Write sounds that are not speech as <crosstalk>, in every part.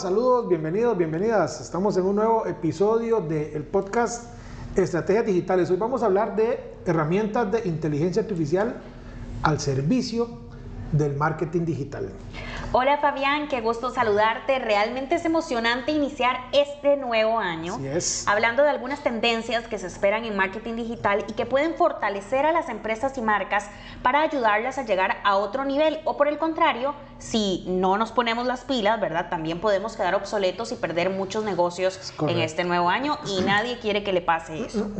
Saludos, bienvenidos, bienvenidas. Estamos en un nuevo episodio del podcast Estrategias Digitales. Hoy vamos a hablar de herramientas de inteligencia artificial al servicio del marketing digital. Hola Fabián, qué gusto saludarte. Realmente es emocionante iniciar este nuevo año. Así es. Hablando de algunas tendencias que se esperan en marketing digital y que pueden fortalecer a las empresas y marcas para ayudarlas a llegar a otro nivel. O por el contrario, si no nos ponemos las pilas, ¿verdad? También podemos quedar obsoletos y perder muchos negocios en este nuevo año y <clears throat> nadie quiere que le pase eso.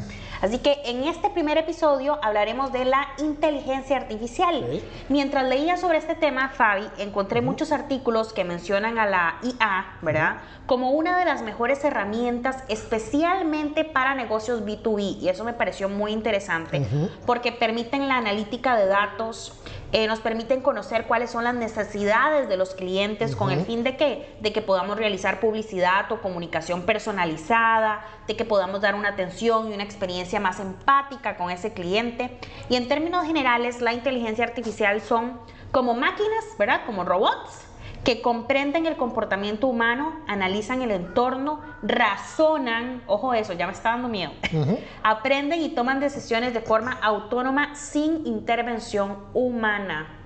Así que en este primer episodio hablaremos de la inteligencia artificial. Mientras leía sobre este tema, Fabi, encontré muchos artículos que mencionan a la IA, ¿verdad? Como una de las mejores herramientas, especialmente para negocios B2B. Y eso me pareció muy interesante, porque permiten la analítica de datos, eh, nos permiten conocer cuáles son las necesidades de los clientes con el fin de que, de que podamos realizar publicidad o comunicación personalizada, de que podamos dar una atención y una experiencia más empática con ese cliente. Y en términos generales, la inteligencia artificial son como máquinas, ¿verdad? Como robots que comprenden el comportamiento humano, analizan el entorno, razonan, ojo eso, ya me está dando miedo, <laughs> aprenden y toman decisiones de forma autónoma sin intervención humana.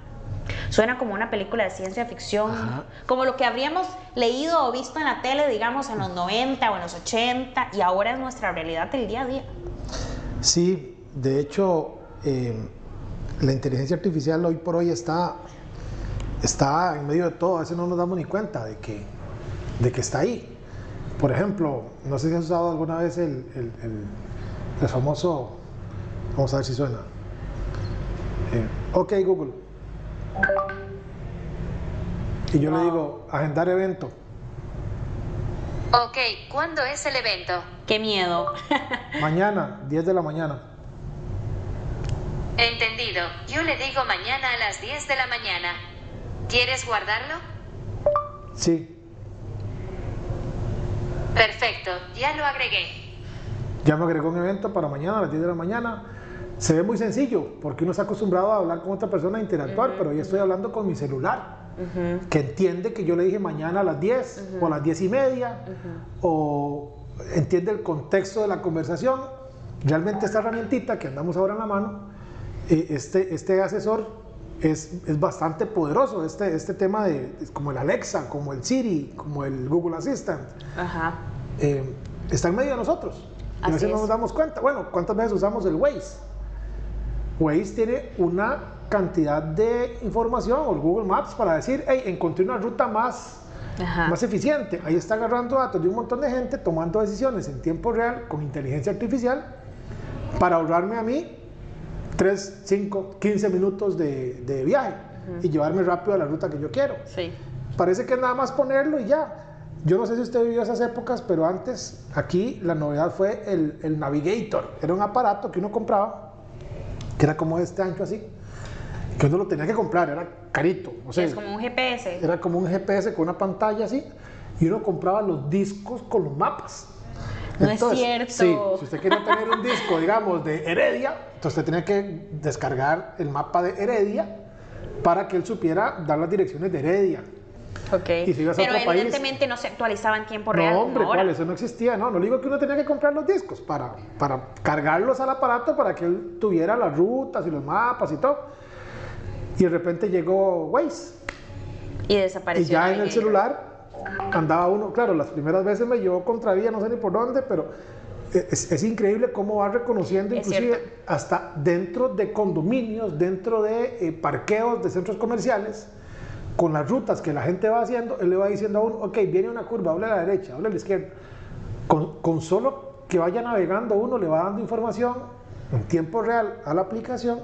Suena como una película de ciencia ficción, como lo que habríamos leído o visto en la tele, digamos, en los 90 o en los 80, y ahora es nuestra realidad del día a día. Sí, de hecho, eh, la inteligencia artificial hoy por hoy está está en medio de todo, a veces no nos damos ni cuenta de que, de que está ahí. Por ejemplo, no sé si has usado alguna vez el, el, famoso, vamos a ver si suena. Eh, ok Google. Y yo le digo, agendar evento. Ok, ¿cuándo es el evento? Qué miedo. <laughs> mañana, 10 de la mañana. Entendido. Yo le digo mañana a las 10 de la mañana. ¿Quieres guardarlo? Sí. Perfecto, ya lo agregué. Ya me agregó un evento para mañana a las 10 de la mañana. Se ve muy sencillo, porque uno está acostumbrado a hablar con otra persona, a interactuar, pero yo estoy hablando con mi celular, que entiende que yo le dije mañana a las 10 o a las 10 y media, o entiende el contexto de la conversación. Realmente esta herramientita que andamos ahora en la mano, eh, este, este asesor es, es, bastante poderoso este, este tema de como el Alexa, como el Siri, como el Google Assistant. Ajá. Eh, está en medio de nosotros. a veces no nos damos cuenta. Bueno, ¿cuántas veces usamos el Waze? Waze tiene una cantidad de información, o el Google Maps, para decir, hey, encontré una ruta más, más eficiente. Ahí está agarrando datos de un montón de gente, tomando decisiones en tiempo real con inteligencia artificial para ahorrarme a mí 3, 5, 15 minutos de, de viaje y llevarme rápido a la ruta que yo quiero. Sí. Parece que es nada más ponerlo y ya. Yo no sé si usted vivió esas épocas, pero antes aquí la novedad fue el, el Navigator. Era un aparato que uno compraba, que era como este ancho así, que uno lo tenía que comprar, era carito. O sea, es como un GPS. Era como un GPS con una pantalla así, y uno compraba los discos con los mapas. No es cierto. Sí, si usted quiere tener un disco, digamos, de Heredia, entonces usted tenía que descargar el mapa de Heredia para que él supiera dar las direcciones de Heredia. Ok. Pero evidentemente no se actualizaba en tiempo real. No, hombre, ¿cuál? Eso no existía. No, no digo que uno tenía que comprar los discos para, para cargarlos al aparato para que él tuviera las rutas y los mapas y todo. Y de repente llegó Waze. Y desapareció. Y ya en el celular andaba uno, claro, las primeras veces me llevó contravía, no sé ni por dónde, pero es, increíble cómo va reconociendo, inclusive hasta dentro de condominios, dentro de eh, parqueos de centros comerciales, con las rutas que la gente va haciendo, él le va diciendo a uno, ok, viene una curva, habla a la derecha, habla a la izquierda. Con, con solo que vaya navegando uno, le va dando información en tiempo real a la aplicación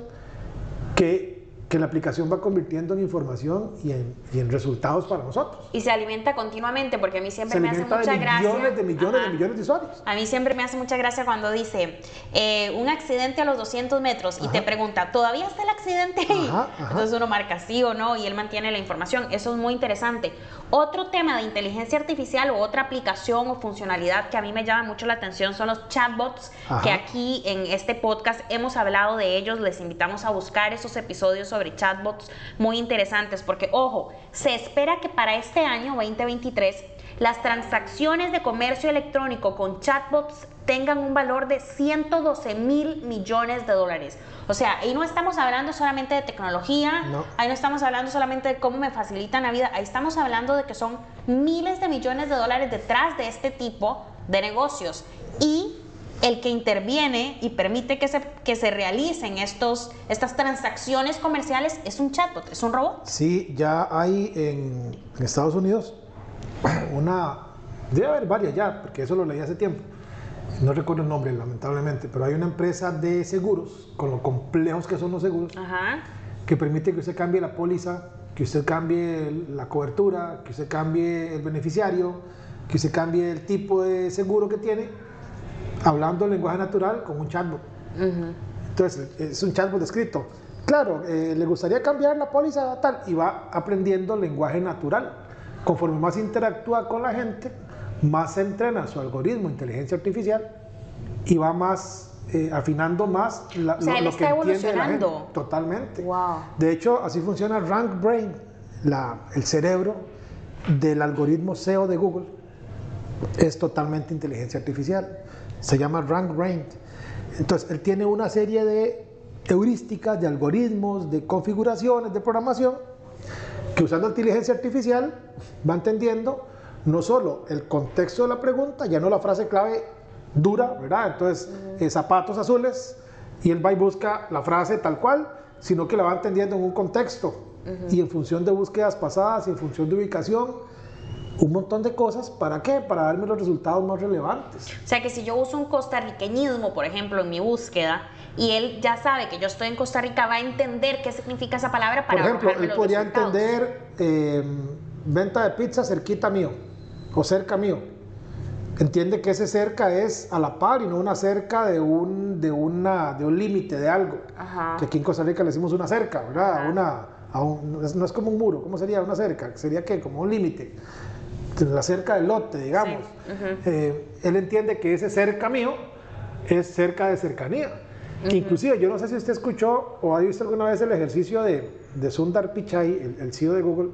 que que la aplicación va convirtiendo en información y en, y en resultados para nosotros. Y se alimenta continuamente, porque a mí siempre Se me hace mucha de gracia. millones de millones Ajá. de millones de usuarios. A mí siempre me hace mucha gracia cuando dice eh, un accidente a los 200 metros y te pregunta, ¿todavía está el accidente ahí? Ajá. Entonces uno marca sí o no y él mantiene la información. Eso es muy interesante. Otro tema de inteligencia artificial o otra aplicación o funcionalidad que a mí me llama mucho la atención son los chatbots, que aquí en este podcast hemos hablado de ellos. Les invitamos a buscar esos episodios sobre chatbots muy interesantes porque, ojo, se espera que para este año 2023 las transacciones de comercio electrónico con chatbots tengan un valor de 112 mil millones de dólares. O sea, ahí no estamos hablando solamente de tecnología, No. ahí no estamos hablando solamente de cómo me facilitan la vida, ahí estamos hablando de que son miles de millones de dólares detrás de este tipo de negocios. Y el que interviene y permite que se, que se realicen estos, estas transacciones comerciales es un chatbot, es un robot. Sí, ya hay en, en Estados Unidos <clears throat> una, debe haber varias ya, porque eso lo leí hace tiempo. No recuerdo el nombre, lamentablemente, pero hay una empresa de seguros, con lo complejos que son los seguros, Ajá. que permite que usted cambie la póliza, que usted cambie la cobertura, que usted cambie el beneficiario, que usted cambie el tipo de seguro que tiene, hablando en lenguaje natural con un chatbot. Entonces, es un chatbot escrito. Claro, eh, le gustaría cambiar la póliza tal y va aprendiendo lenguaje natural. Conforme más interactúa con la gente, más se entrena su algoritmo, inteligencia artificial, y va más eh, afinando más la, O sea, él lo está que entiende la gente. Totalmente. Wow. De hecho, así funciona Rank Brain, la- el cerebro del algoritmo SEO de Google. Es totalmente inteligencia artificial. Se llama Rank Brain. Entonces, él tiene una serie de heurísticas, de algoritmos, de configuraciones, de programación, que usando inteligencia artificial va entendiendo no solo el contexto de la pregunta, ya no la frase clave dura, ¿verdad? Entonces, eh, zapatos azules, y él va y busca la frase tal cual, sino que la va entendiendo en un contexto y en función de búsquedas pasadas y en función de ubicación, un montón de cosas. ¿Para qué? Para darme los resultados más relevantes. O sea que si yo uso un costarriqueñismo, por ejemplo, en mi búsqueda, y él ya sabe que yo estoy en Costa Rica, va a entender qué significa esa palabra para Por ejemplo, él podría resultados. entender eh, venta de pizza cerquita mío o cerca mío. Entiende que ese cerca es a la par y no una cerca de un, de una, de un límite de algo. Ajá. Que aquí en Costa Rica le decimos una cerca, ¿verdad? Ajá. Una, a un- no es- no es como un muro, ¿cómo sería una cerca? Sería que como un límite. La cerca del lote, digamos. Eh, él entiende que ese cerca mío es cerca de cercanía. Que Inclusive, yo no sé si usted escuchó o ha visto alguna vez el ejercicio de, de Sundar Pichai, el, el CEO de Google,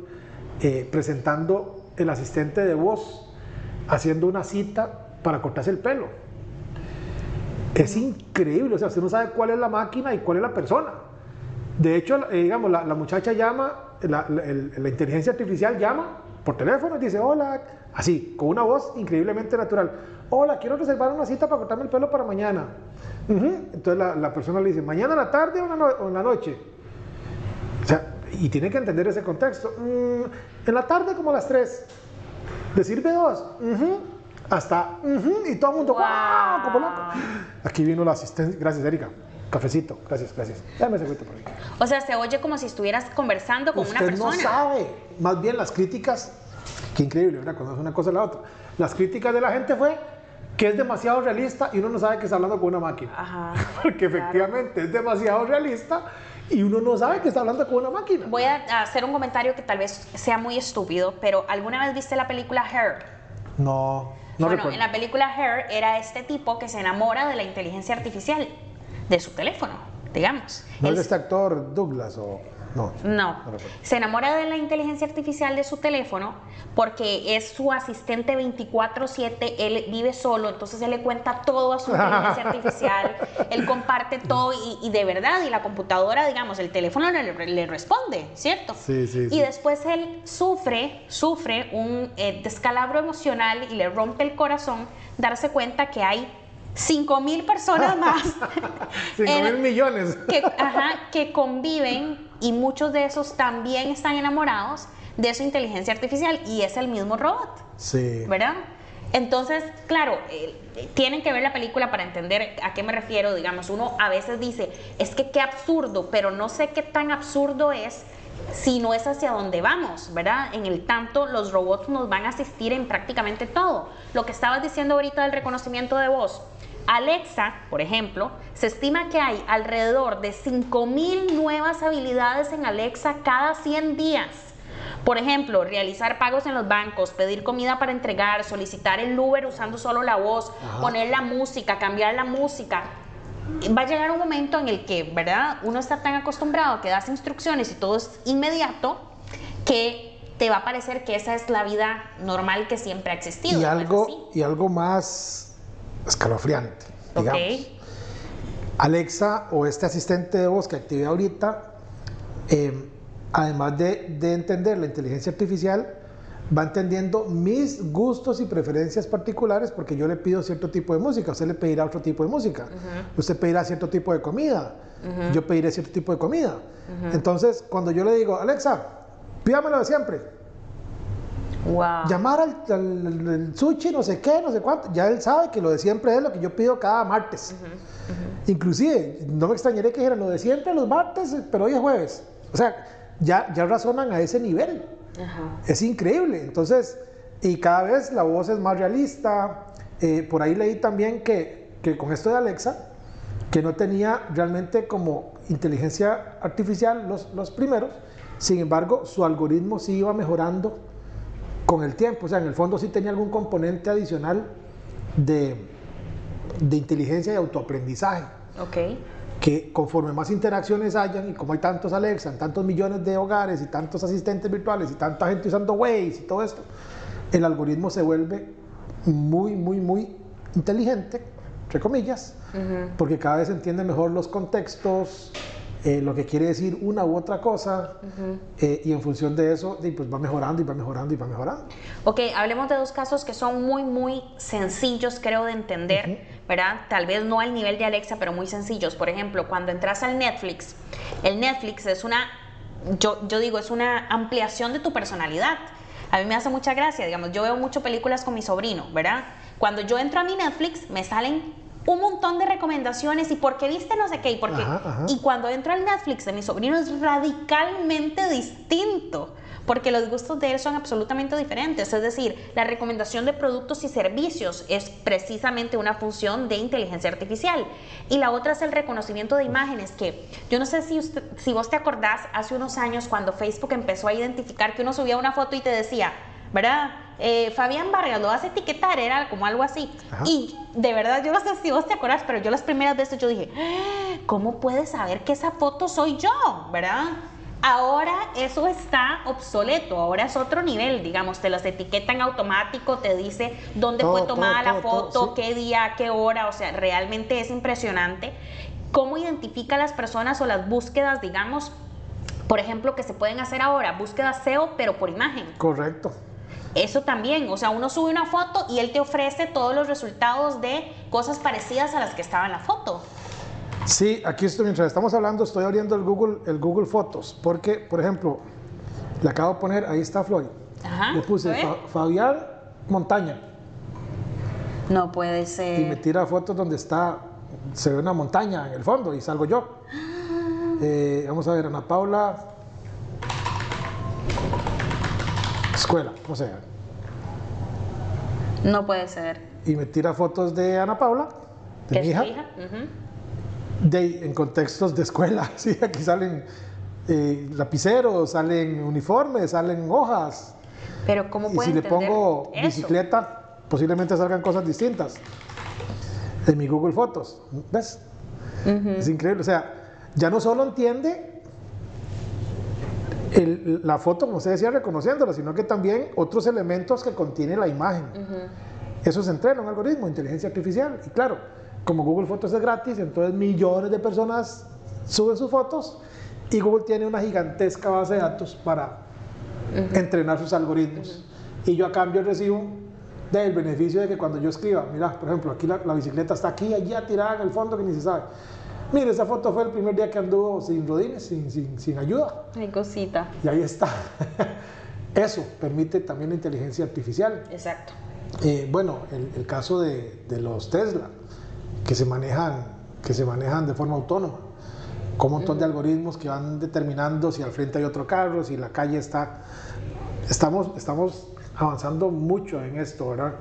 eh, presentando el asistente de voz, haciendo una cita para cortarse el pelo. Es increíble, o sea, usted no sabe cuál es la máquina y cuál es la persona. De hecho, eh, digamos, la, la muchacha llama, la, la- el- la inteligencia artificial llama por teléfono y dice, hola, así, con una voz increíblemente natural. Hola, quiero reservar una cita para cortarme el pelo para mañana. Ujú. Entonces la, la persona le dice, mañana en la tarde o en la, no- o en la noche. O sea, y tiene que entender ese contexto. "Mm, en la tarde como a las 3. ¿Le sirve dos? Ujú. Hasta, ujú, y todo el mundo, Wow. ¡wow! Como loco. Aquí vino la asistencia. Gracias, Erika. Cafecito. Gracias, gracias. Dame ese por ahí. O sea, se oye como si estuvieras conversando con una Usted persona. no sabe. Más bien las críticas, qué increíble, ¿verdad? Cuando es una cosa a la otra. Las críticas de la gente fue que es demasiado realista y uno no sabe que está hablando con una máquina. Ajá, <laughs> Porque claro. efectivamente es demasiado realista y uno no sabe que está hablando con una máquina. Voy a hacer un comentario que tal vez sea muy estúpido, pero ¿alguna vez viste la película Her? No, no bueno, recuerdo. en la película Her era este tipo que se enamora de la inteligencia artificial, de su teléfono, digamos. ¿No es este actor Douglas o...? No. No, se enamora de la inteligencia artificial de su teléfono porque es su asistente 24/7, él vive solo, entonces él le cuenta todo a su inteligencia <laughs> artificial, él comparte todo y, y de verdad, y la computadora, digamos, el teléfono le, le responde, ¿cierto? Sí, sí, Y sí. después él sufre, sufre un eh, descalabro emocional y le rompe el corazón darse cuenta que hay 5 mil personas <laughs> más <laughs> Cinco en- mil millones. que, ajá, que conviven y muchos de esos también están enamorados de su inteligencia artificial y es el mismo robot, Sí. ¿verdad? Entonces, claro, eh, tienen que ver la película para entender a qué me refiero. Digamos, uno a veces dice, es que qué absurdo, pero no sé qué tan absurdo es si no es hacia donde vamos, ¿verdad? En el tanto, los robots nos van a asistir en prácticamente todo. Lo que estabas diciendo ahorita del reconocimiento de voz. Alexa, por ejemplo, se estima que hay alrededor de 5.000 nuevas habilidades en Alexa cada 100 días. Por ejemplo, realizar pagos en los bancos, pedir comida para entregar, solicitar el Uber usando solo la voz, poner la música, cambiar la música. Va a llegar un momento en el que, ¿verdad? Uno está tan acostumbrado a que das instrucciones y todo es inmediato que te va a parecer que esa es la vida normal que siempre ha existido. Y ¿no es algo, y algo más escalofriante, digamos. Alexa o este asistente de voz que activé ahorita, eh, además de, de entender la inteligencia artificial, va entendiendo mis gustos y preferencias particulares porque yo le pido cierto tipo de música, usted le pedirá otro tipo de música, usted pedirá cierto tipo de comida, yo pediré cierto tipo de comida. Entonces, cuando yo le digo, Alexa, pídamelo de siempre, Wow. llamar al, al- al- sushi, no sé qué, no sé cuánto. Ya él sabe que lo de siempre es lo que yo pido cada martes. Inclusive, no me extrañaría que dijeran lo de siempre los martes, pero hoy es jueves. O sea, ya, ya razonan a ese nivel. Ajá. Es increíble. Entonces, y cada vez la voz es más realista. Eh, por ahí leí también que, que con esto de Alexa, que no tenía realmente como inteligencia artificial los, los primeros, sin embargo, su algoritmo sí iba mejorando con el tiempo. O sea, en el fondo sí tenía algún componente adicional de, de inteligencia y autoaprendizaje Ok. que conforme más interacciones hayan y como hay tantos Alexa, tantos millones de hogares y tantos asistentes virtuales y tanta gente usando Waze y todo esto, el algoritmo se vuelve muy, muy, muy inteligente, entre comillas, porque cada vez entiende mejor los contextos, eh, lo que quiere decir una u otra cosa, eh, y en función de eso pues va mejorando y va mejorando y va mejorando. Ok, hablemos de dos casos que son muy, muy sencillos, creo, de entender, ¿verdad? Tal vez no al nivel de Alexa, pero muy sencillos. Por ejemplo, cuando entras al Netflix, el Netflix es una, yo, yo digo, es una ampliación de tu personalidad. A mí me hace mucha gracia, digamos, yo veo mucho películas con mi sobrino, ¿verdad? Cuando yo entro a mi Netflix, me salen un montón de recomendaciones y porque viste no sé qué y porque Ajá, ajá. y cuando entro al Netflix de mi sobrino es radicalmente distinto porque los gustos de él son absolutamente diferentes. Es decir, la recomendación de productos y servicios es precisamente una función de inteligencia artificial. Y la otra es el reconocimiento de imágenes, que yo no sé si, usted- si vos te acordás hace unos años cuando Facebook empezó a identificar que uno subía una foto y te decía, ¿verdad? Eh, Fabián Vargas, lo vas a etiquetar, era como algo así. Ajá. Y de verdad, yo no sé si vos te acordás, pero yo las primeras veces yo dije, "Ah, ¿cómo puedes saber que esa foto soy yo? ¿Verdad? Ahora eso está obsoleto, ahora es otro nivel, digamos, te los etiquetan automático, te dice dónde Todo, fue tomada todo, la foto, todo, sí. qué día, qué hora, o sea, realmente es impresionante cómo identifica a las personas o las búsquedas, digamos, por ejemplo, que se pueden hacer ahora, búsquedas SEO, pero por imagen. Correcto. Eso también, o sea, uno sube una foto y él te ofrece todos los resultados de cosas parecidas a las que estaban en la foto. Sí, aquí estoy, mientras estamos hablando, estoy abriendo el Google, el Google Fotos, porque, por ejemplo, le acabo de poner, ahí está Flori. Ajá, Le puse. Fa- Fabián Montaña No puede y me ser. tira fotos donde está, se ve una montaña en el fondo y salgo yo. <gasps> Eh, vamos a ver, Ana Paula. Escuela, no sé. No puede ser. Y me tira fotos de Ana Paula, de ¿Qué mi hija. hija? Ujú. de, en contextos de escuela. <laughs> Sí, aquí salen eh, lapiceros, salen uniformes, salen hojas. Pero ¿cómo Y puede si le pongo eso? bicicleta, posiblemente salgan cosas distintas. En mi Google Fotos. ¿Ves? Es increíble. O sea, ya no solo entiende el- la foto, como usted decía, reconociéndola, sino que también otros elementos que contiene la imagen. Eso se entrena un algoritmo, inteligencia artificial. Y claro, como Google Fotos es gratis, entonces millones de personas suben sus fotos y Google tiene una gigantesca base de datos para entrenar sus algoritmos. Y yo a cambio recibo del beneficio de que cuando yo escriba, mira, por ejemplo, aquí la, la bicicleta está aquí, allá tirada en el fondo que ni se sabe. Mire, esa foto fue el primer día que anduvo sin rodines, sin, sin, sin ayuda. Ay, cosita. Y ahí está. <laughs> Eso permite también la inteligencia artificial. Exacto. Eh, bueno, el, el caso de, de los Tesla, que se manejan, que se manejan de forma autónoma, con un montón de algoritmos que van determinando si al frente hay otro carro, si la calle está... Estamos, estamos avanzando mucho en esto, ¿verdad?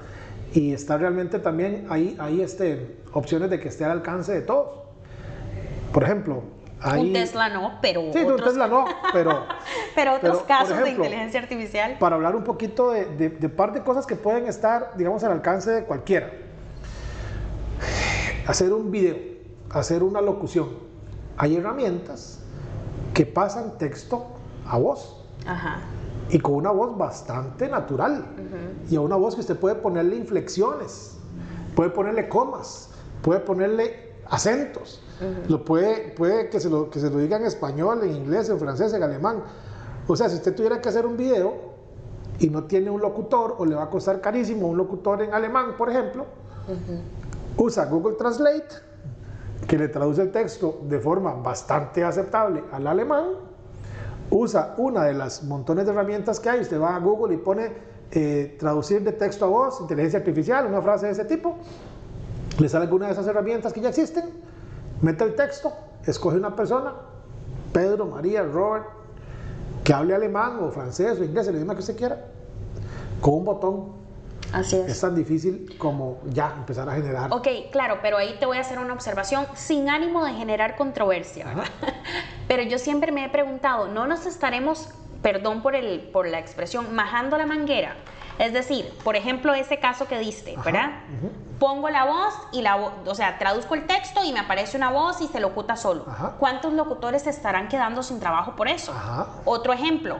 Y está realmente también ahí, hay este, opciones de que esté al alcance de todos. Por ejemplo, hay... Un Tesla no, pero Sí, un otros, Tesla no, pero... <laughs> pero otros pero, casos de inteligencia artificial. Para hablar un poquito de, de, de par de cosas que pueden estar, digamos, al alcance de cualquiera. Hacer un video, hacer una locución. Hay herramientas que pasan texto a voz Ajá. y con una voz bastante natural. Y a una voz que usted puede ponerle inflexiones, puede ponerle comas, puede ponerle acentos. Lo puede, puede que, se lo, que se lo diga en español, en inglés, en francés, en alemán. O sea, si usted tuviera que hacer un video y no tiene un locutor o le va a costar carísimo un locutor en alemán, por ejemplo, usa Google Translate, que le traduce el texto de forma bastante aceptable al alemán, usa una de las montones de herramientas que hay, usted va a Google y pone eh, traducir de texto a voz, inteligencia artificial, una frase de ese tipo, le sale alguna de esas herramientas que ya existen, mete el texto, escoge una persona, Pedro, María, Robert, que hable alemán o francés o inglés, el idioma que usted quiera, con un botón. Así es. Es tan difícil como ya empezar a generar. Ok, claro, pero ahí te voy a hacer una observación sin ánimo de generar controversia, ¿verdad? <laughs> Pero yo siempre me he preguntado, ¿no nos estaremos, perdón por, el, por la expresión, majando la manguera? Es decir, por ejemplo, ese caso que diste, Ajá, ¿verdad? Pongo la voz y la voz, o sea, traduzco el texto y me aparece una voz y se locuta solo. Ajá. ¿Cuántos locutores se estarán quedando sin trabajo por eso? Ajá. Otro ejemplo,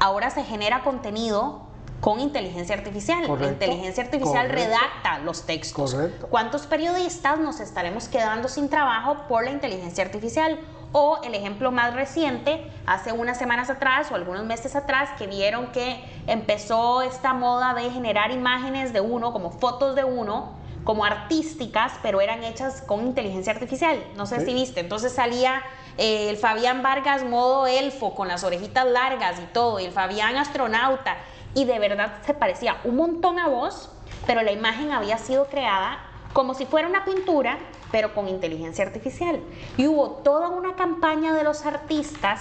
ahora se genera contenido con inteligencia artificial. La inteligencia artificial correcto. redacta los textos. Correcto. ¿Cuántos periodistas nos estaremos quedando sin trabajo por la inteligencia artificial? O el ejemplo más reciente, hace unas semanas atrás o algunos meses atrás, que vieron que empezó esta moda de generar imágenes de uno, como fotos de uno, como artísticas, pero eran hechas con inteligencia artificial. No sé Ok. si viste. Entonces salía eh, el Fabián Vargas modo elfo, con las orejitas largas y todo, y el Fabián astronauta, y de verdad se parecía un montón a vos, pero la imagen había sido creada como si fuera una pintura, pero con inteligencia artificial. Y hubo toda una campaña de los artistas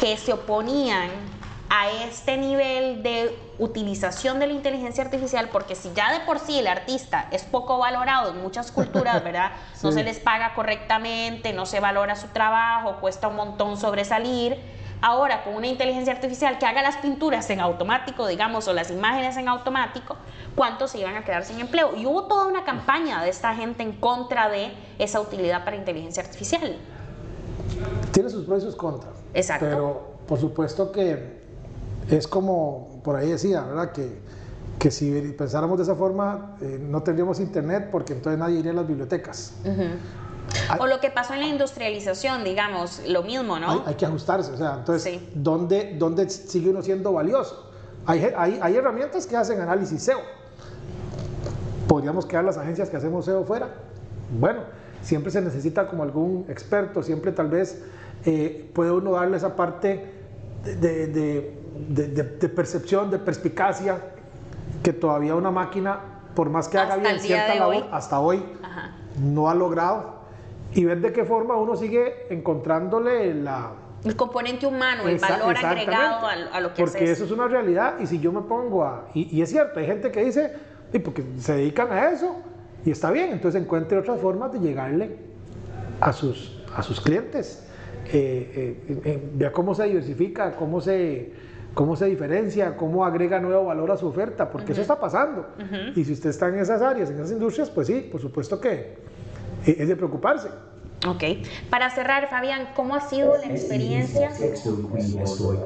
que se oponían a este nivel de utilización de la inteligencia artificial, porque si ya de por sí el artista es poco valorado en muchas culturas, ¿verdad? <laughs> No Sí. se les paga correctamente, no se valora su trabajo, cuesta un montón sobresalir. Ahora, con una inteligencia artificial que haga las pinturas en automático, digamos, o las imágenes en automático, ¿cuántos se iban a quedar sin empleo? Y hubo toda una campaña de esta gente en contra de esa utilidad para inteligencia artificial. Tiene sus pros y sus contras. Exacto. Pero por supuesto que es como por ahí decía, ¿verdad? Que, que si pensáramos de esa forma, eh, no tendríamos internet porque entonces nadie iría a las bibliotecas. O lo que pasó en la industrialización, digamos, lo mismo, ¿no? Hay, hay que ajustarse, o sea, entonces, Sí. ¿dónde, ¿dónde sigue uno siendo valioso? Hay, hay, hay herramientas que hacen análisis SEO. ¿Podríamos quedar las agencias que hacemos SEO fuera? Bueno, siempre se necesita como algún experto, siempre tal vez eh, puede uno darle esa parte de, de- de- percepción, de perspicacia, que todavía una máquina, por más que haga Hasta bien cierta labor, hoy. hasta hoy Ajá. no ha logrado. Y ver de qué forma uno sigue encontrándole la... El componente humano, el valor agregado a, a lo que Porque haces. eso es una realidad y si yo me pongo a... Y, y es cierto, hay gente que dice, "Y porque se dedican a eso y está bien, entonces encuentre otras formas de llegarle a sus, a sus clientes. Eh, eh, eh, vea cómo se diversifica, cómo se, cómo se diferencia, cómo agrega nuevo valor a su oferta, porque eso está pasando. Y si usted está en esas áreas, en esas industrias, pues sí, por supuesto que eh, es de preocuparse. Ok. Para cerrar, Fabián, ¿cómo ha sido la experiencia? Estoy.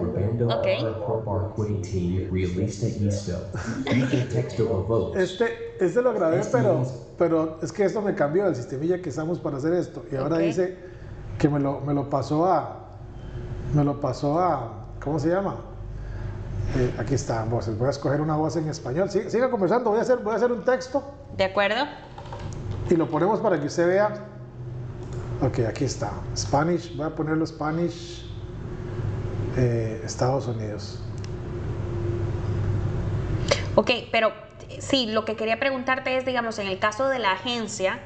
Este, este lo grabé, pero, es- pero es que esto me cambió del sistemilla que usamos para hacer esto. Y ahora dice que me lo, me lo pasó a. Me lo pasó a. ¿Cómo se llama? Eh, aquí está, voces. Voy a escoger una voz en español. Siga, siga conversando. Voy a, hacer, voy a hacer un texto ¿De acuerdo? Y lo ponemos para que usted vea. Ok, aquí está. Spanish. Voy a ponerlo Spanish. eh, Estados Unidos. Ok, pero sí, lo que quería preguntarte es, digamos, en el caso de la agencia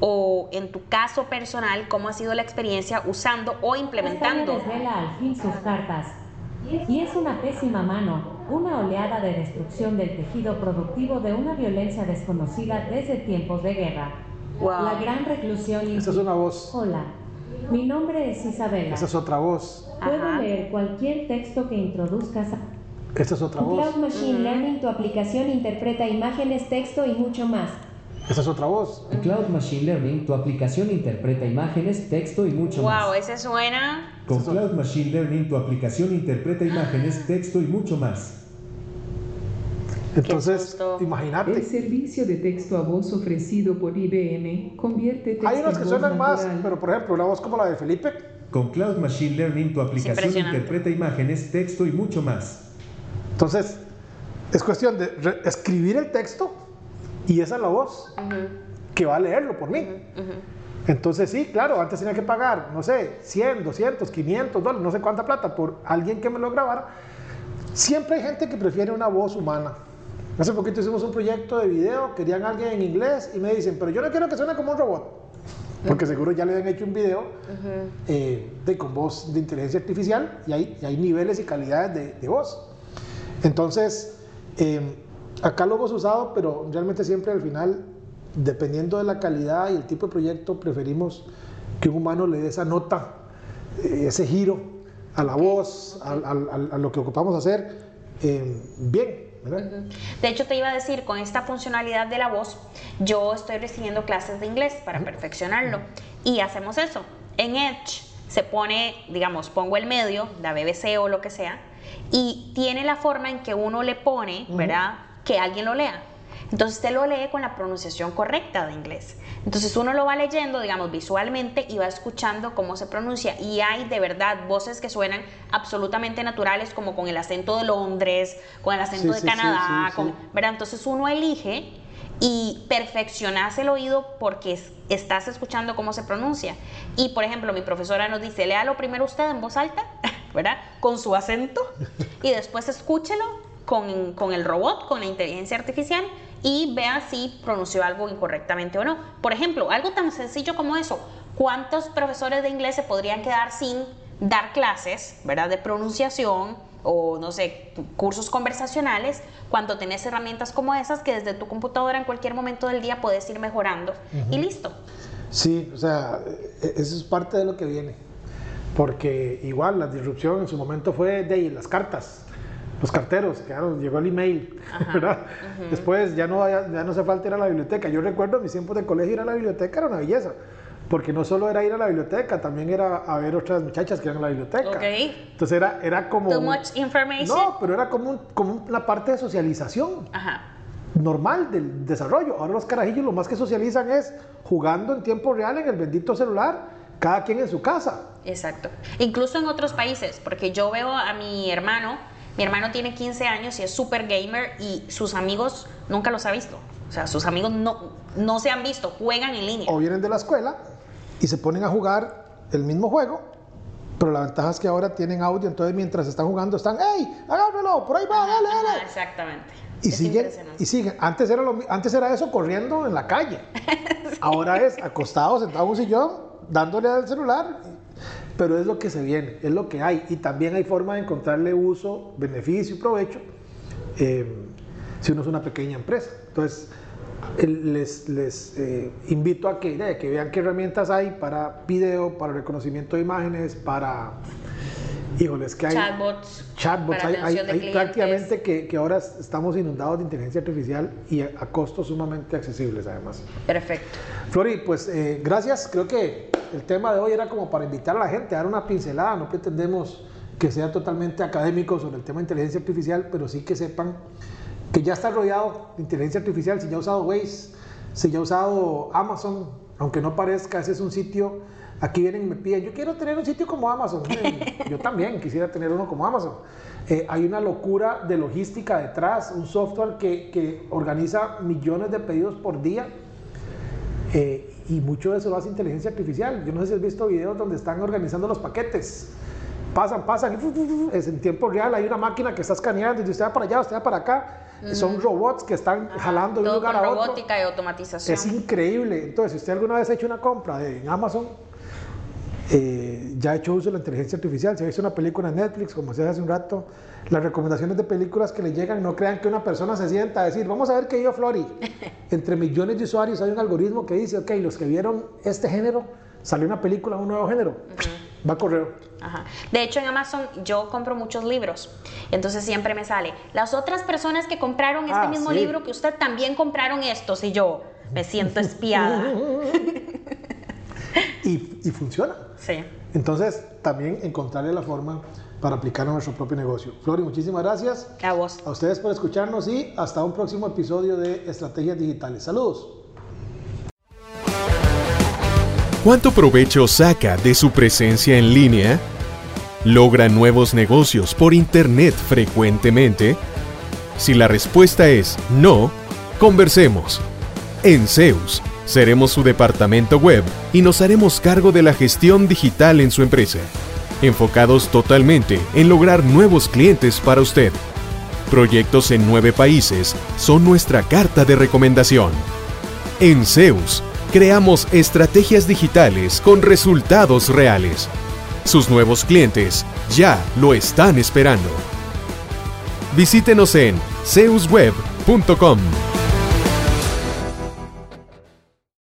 o en tu caso personal, ¿cómo ha sido la experiencia usando o implementando? Esta desvela al fin sus cartas. Y es una pésima mano, una oleada de destrucción del tejido productivo de una violencia desconocida desde tiempos de guerra. Wow. La gran reclusión. Esa es una voz. Hola, mi nombre es Isabela. Esa es otra voz. Puedo Ajá. leer cualquier texto que introduzcas. Esa es otra voz. Cloud Machine Learning, tu aplicación interpreta imágenes, texto y mucho más. Esa es otra voz. En Cloud Machine Learning, tu aplicación interpreta imágenes, texto y mucho más. Wow, ese suena. Con Cloud Machine Learning tu aplicación interpreta imágenes, texto y mucho más. Entonces, susto. El imagínate. servicio de texto a voz ofrecido por IBM convierte texto Hay unos que suenan más, pero por ejemplo, una voz como la de Felipe, Con Cloud Machine Learning tu aplicación interpreta imágenes, texto y mucho más. Entonces, es cuestión de escribir el texto y esa es la voz que va a leerlo por mí. Entonces, sí, claro, antes tenía que pagar, no sé, 100, 200, 500 dólares, no sé cuánta plata por alguien que me lo grabara. Siempre hay gente que prefiere una voz humana. Hace poquito hicimos un proyecto de video, querían alguien en inglés y me dicen, pero yo no quiero que suene como un robot. Porque seguro ya le habían hecho un video eh, de, con voz de inteligencia artificial y hay, y hay niveles y calidades de, de voz. Entonces, eh, acá lo hemos usado, pero realmente siempre al final, dependiendo de la calidad y el tipo de proyecto, preferimos que un humano le dé esa nota, eh, ese giro a la voz, al- al- a, lo que ocupamos hacer, eh, bien. ¿verdad? De hecho, te iba a decir, con esta funcionalidad de la voz, yo estoy recibiendo clases de inglés para perfeccionarlo. Y hacemos eso. En Edge se pone, digamos, pongo el medio, la BBC o lo que sea, y tiene la forma en que uno le pone, ¿verdad? Que alguien lo lea. Entonces usted lo lee con la pronunciación correcta de inglés. Entonces uno lo va leyendo, digamos, visualmente y va escuchando cómo se pronuncia. Y hay de verdad voces que suenan absolutamente naturales, como con el acento de Londres, con el acento Sí, de sí, Canadá, sí, con-. ¿verdad? Entonces uno elige y perfeccionas el oído porque es- estás escuchando cómo se pronuncia. Y por ejemplo, mi profesora nos dice, léalo primero usted en voz alta, <laughs> ¿verdad? Con su acento y después escúchelo con, con el robot, con la inteligencia artificial y vea si pronunció algo incorrectamente o no. Por ejemplo, algo tan sencillo como eso. ¿Cuántos profesores de inglés se podrían quedar sin dar clases, ¿verdad? De pronunciación o no sé, cursos conversacionales, cuando tenés herramientas como esas que desde tu computadora en cualquier momento del día puedes ir mejorando y listo. Sí, o sea, e- eso es parte de lo que viene. Porque igual la disrupción en su momento fue de las cartas, los carteros, ahora llegó el email, <laughs> ¿verdad? Después ya no, ya, ya no hace falta ir a la biblioteca. Yo recuerdo mis tiempos de colegio ir a la biblioteca era una belleza. Porque no solo era ir a la biblioteca, también era a ver otras muchachas que iban a la biblioteca. Ok. Entonces era, era como... Too much information. No, pero era como, un- como una parte de socialización Ajá. normal del desarrollo. Ahora los carajillos lo más que socializan es jugando en tiempo real en el bendito celular, cada quien en su casa. Exacto. Incluso en otros países, porque yo veo a mi hermano, mi hermano tiene 15 años y es super gamer y sus amigos nunca los ha visto. O sea, sus amigos no, no se han visto, juegan en línea. O vienen de la escuela y se ponen a jugar el mismo juego, pero la ventaja es que ahora tienen audio, entonces mientras están jugando están, ¡Ey! ¡Agárralo! ¡Por ahí va! ¡Dale, Ajá, dale! exactamente. Y Es siguen, y siguen. Antes era, lo antes era eso corriendo en la calle. <laughs> Ahora es acostado, sentado en un sillón, dándole al celular. Pero es lo que se viene, es lo que hay. Y también hay forma de encontrarle uso, beneficio y provecho eh, si uno es una pequeña empresa. Entonces, les, les eh, invito a que, eh, que vean qué herramientas hay para video, para reconocimiento de imágenes, para... Híjoles, que hay... Chatbots. Chatbots, hay, prácticamente que, que ahora estamos inundados de inteligencia artificial y a, a costos sumamente accesibles además. Perfecto. Flori, pues eh, gracias, creo que el tema de hoy era como para invitar a la gente a dar una pincelada, no pretendemos que sea totalmente académico sobre el tema de inteligencia artificial, pero sí que sepan que ya está rodeado de inteligencia artificial, si ya ha usado Waze, si ya ha usado Amazon, aunque no parezca, ese es un sitio, aquí vienen y me piden, yo quiero tener un sitio como Amazon, <laughs> yo también quisiera tener uno como Amazon. Eh, hay una locura de logística detrás, un software que, que organiza millones de pedidos por día, eh, y mucho de eso lo hace inteligencia artificial. Yo no sé si has visto videos donde están organizando los paquetes pasan, pasan, y es en tiempo real, hay una máquina que está escaneando, y usted va para allá, usted va para acá, son robots que están jalando de un lugar con a otro. robótica y automatización. Es increíble. Entonces, si usted alguna vez ha hecho una compra de- en Amazon, eh, ya ha hecho uso de la inteligencia artificial, si ha visto una película en Netflix, como se hace un rato, las recomendaciones de películas que le llegan, no crean que una persona se sienta a decir, vamos a ver qué vio Flori. <laughs> Entre millones de usuarios hay un algoritmo que dice, ok, los que vieron este género, salió una película, un nuevo género, va a correo. Ajá. De hecho, en Amazon yo compro muchos libros. Entonces siempre me sale, las otras personas que compraron este Ah, mismo sí. libro que usted también compraron estos y yo me siento espiada. <laughs> <laughs> Y, y funciona. sí. Entonces, también encontrarle la forma para aplicar a nuestro propio negocio. Flori, muchísimas gracias. A vos. A ustedes por escucharnos y hasta un próximo episodio de Estrategias Digitales. Saludos. ¿Cuánto provecho saca de su presencia en línea? ¿Logra nuevos negocios por Internet frecuentemente? Si la respuesta es no, conversemos. En Zeus, seremos su departamento web y nos haremos cargo de la gestión digital en su empresa, enfocados totalmente en lograr nuevos clientes para usted. Proyectos en nueve países son nuestra carta de recomendación. En Zeus, creamos estrategias digitales con resultados reales. Sus nuevos clientes ya lo están esperando. Visítenos en zeusweb.com.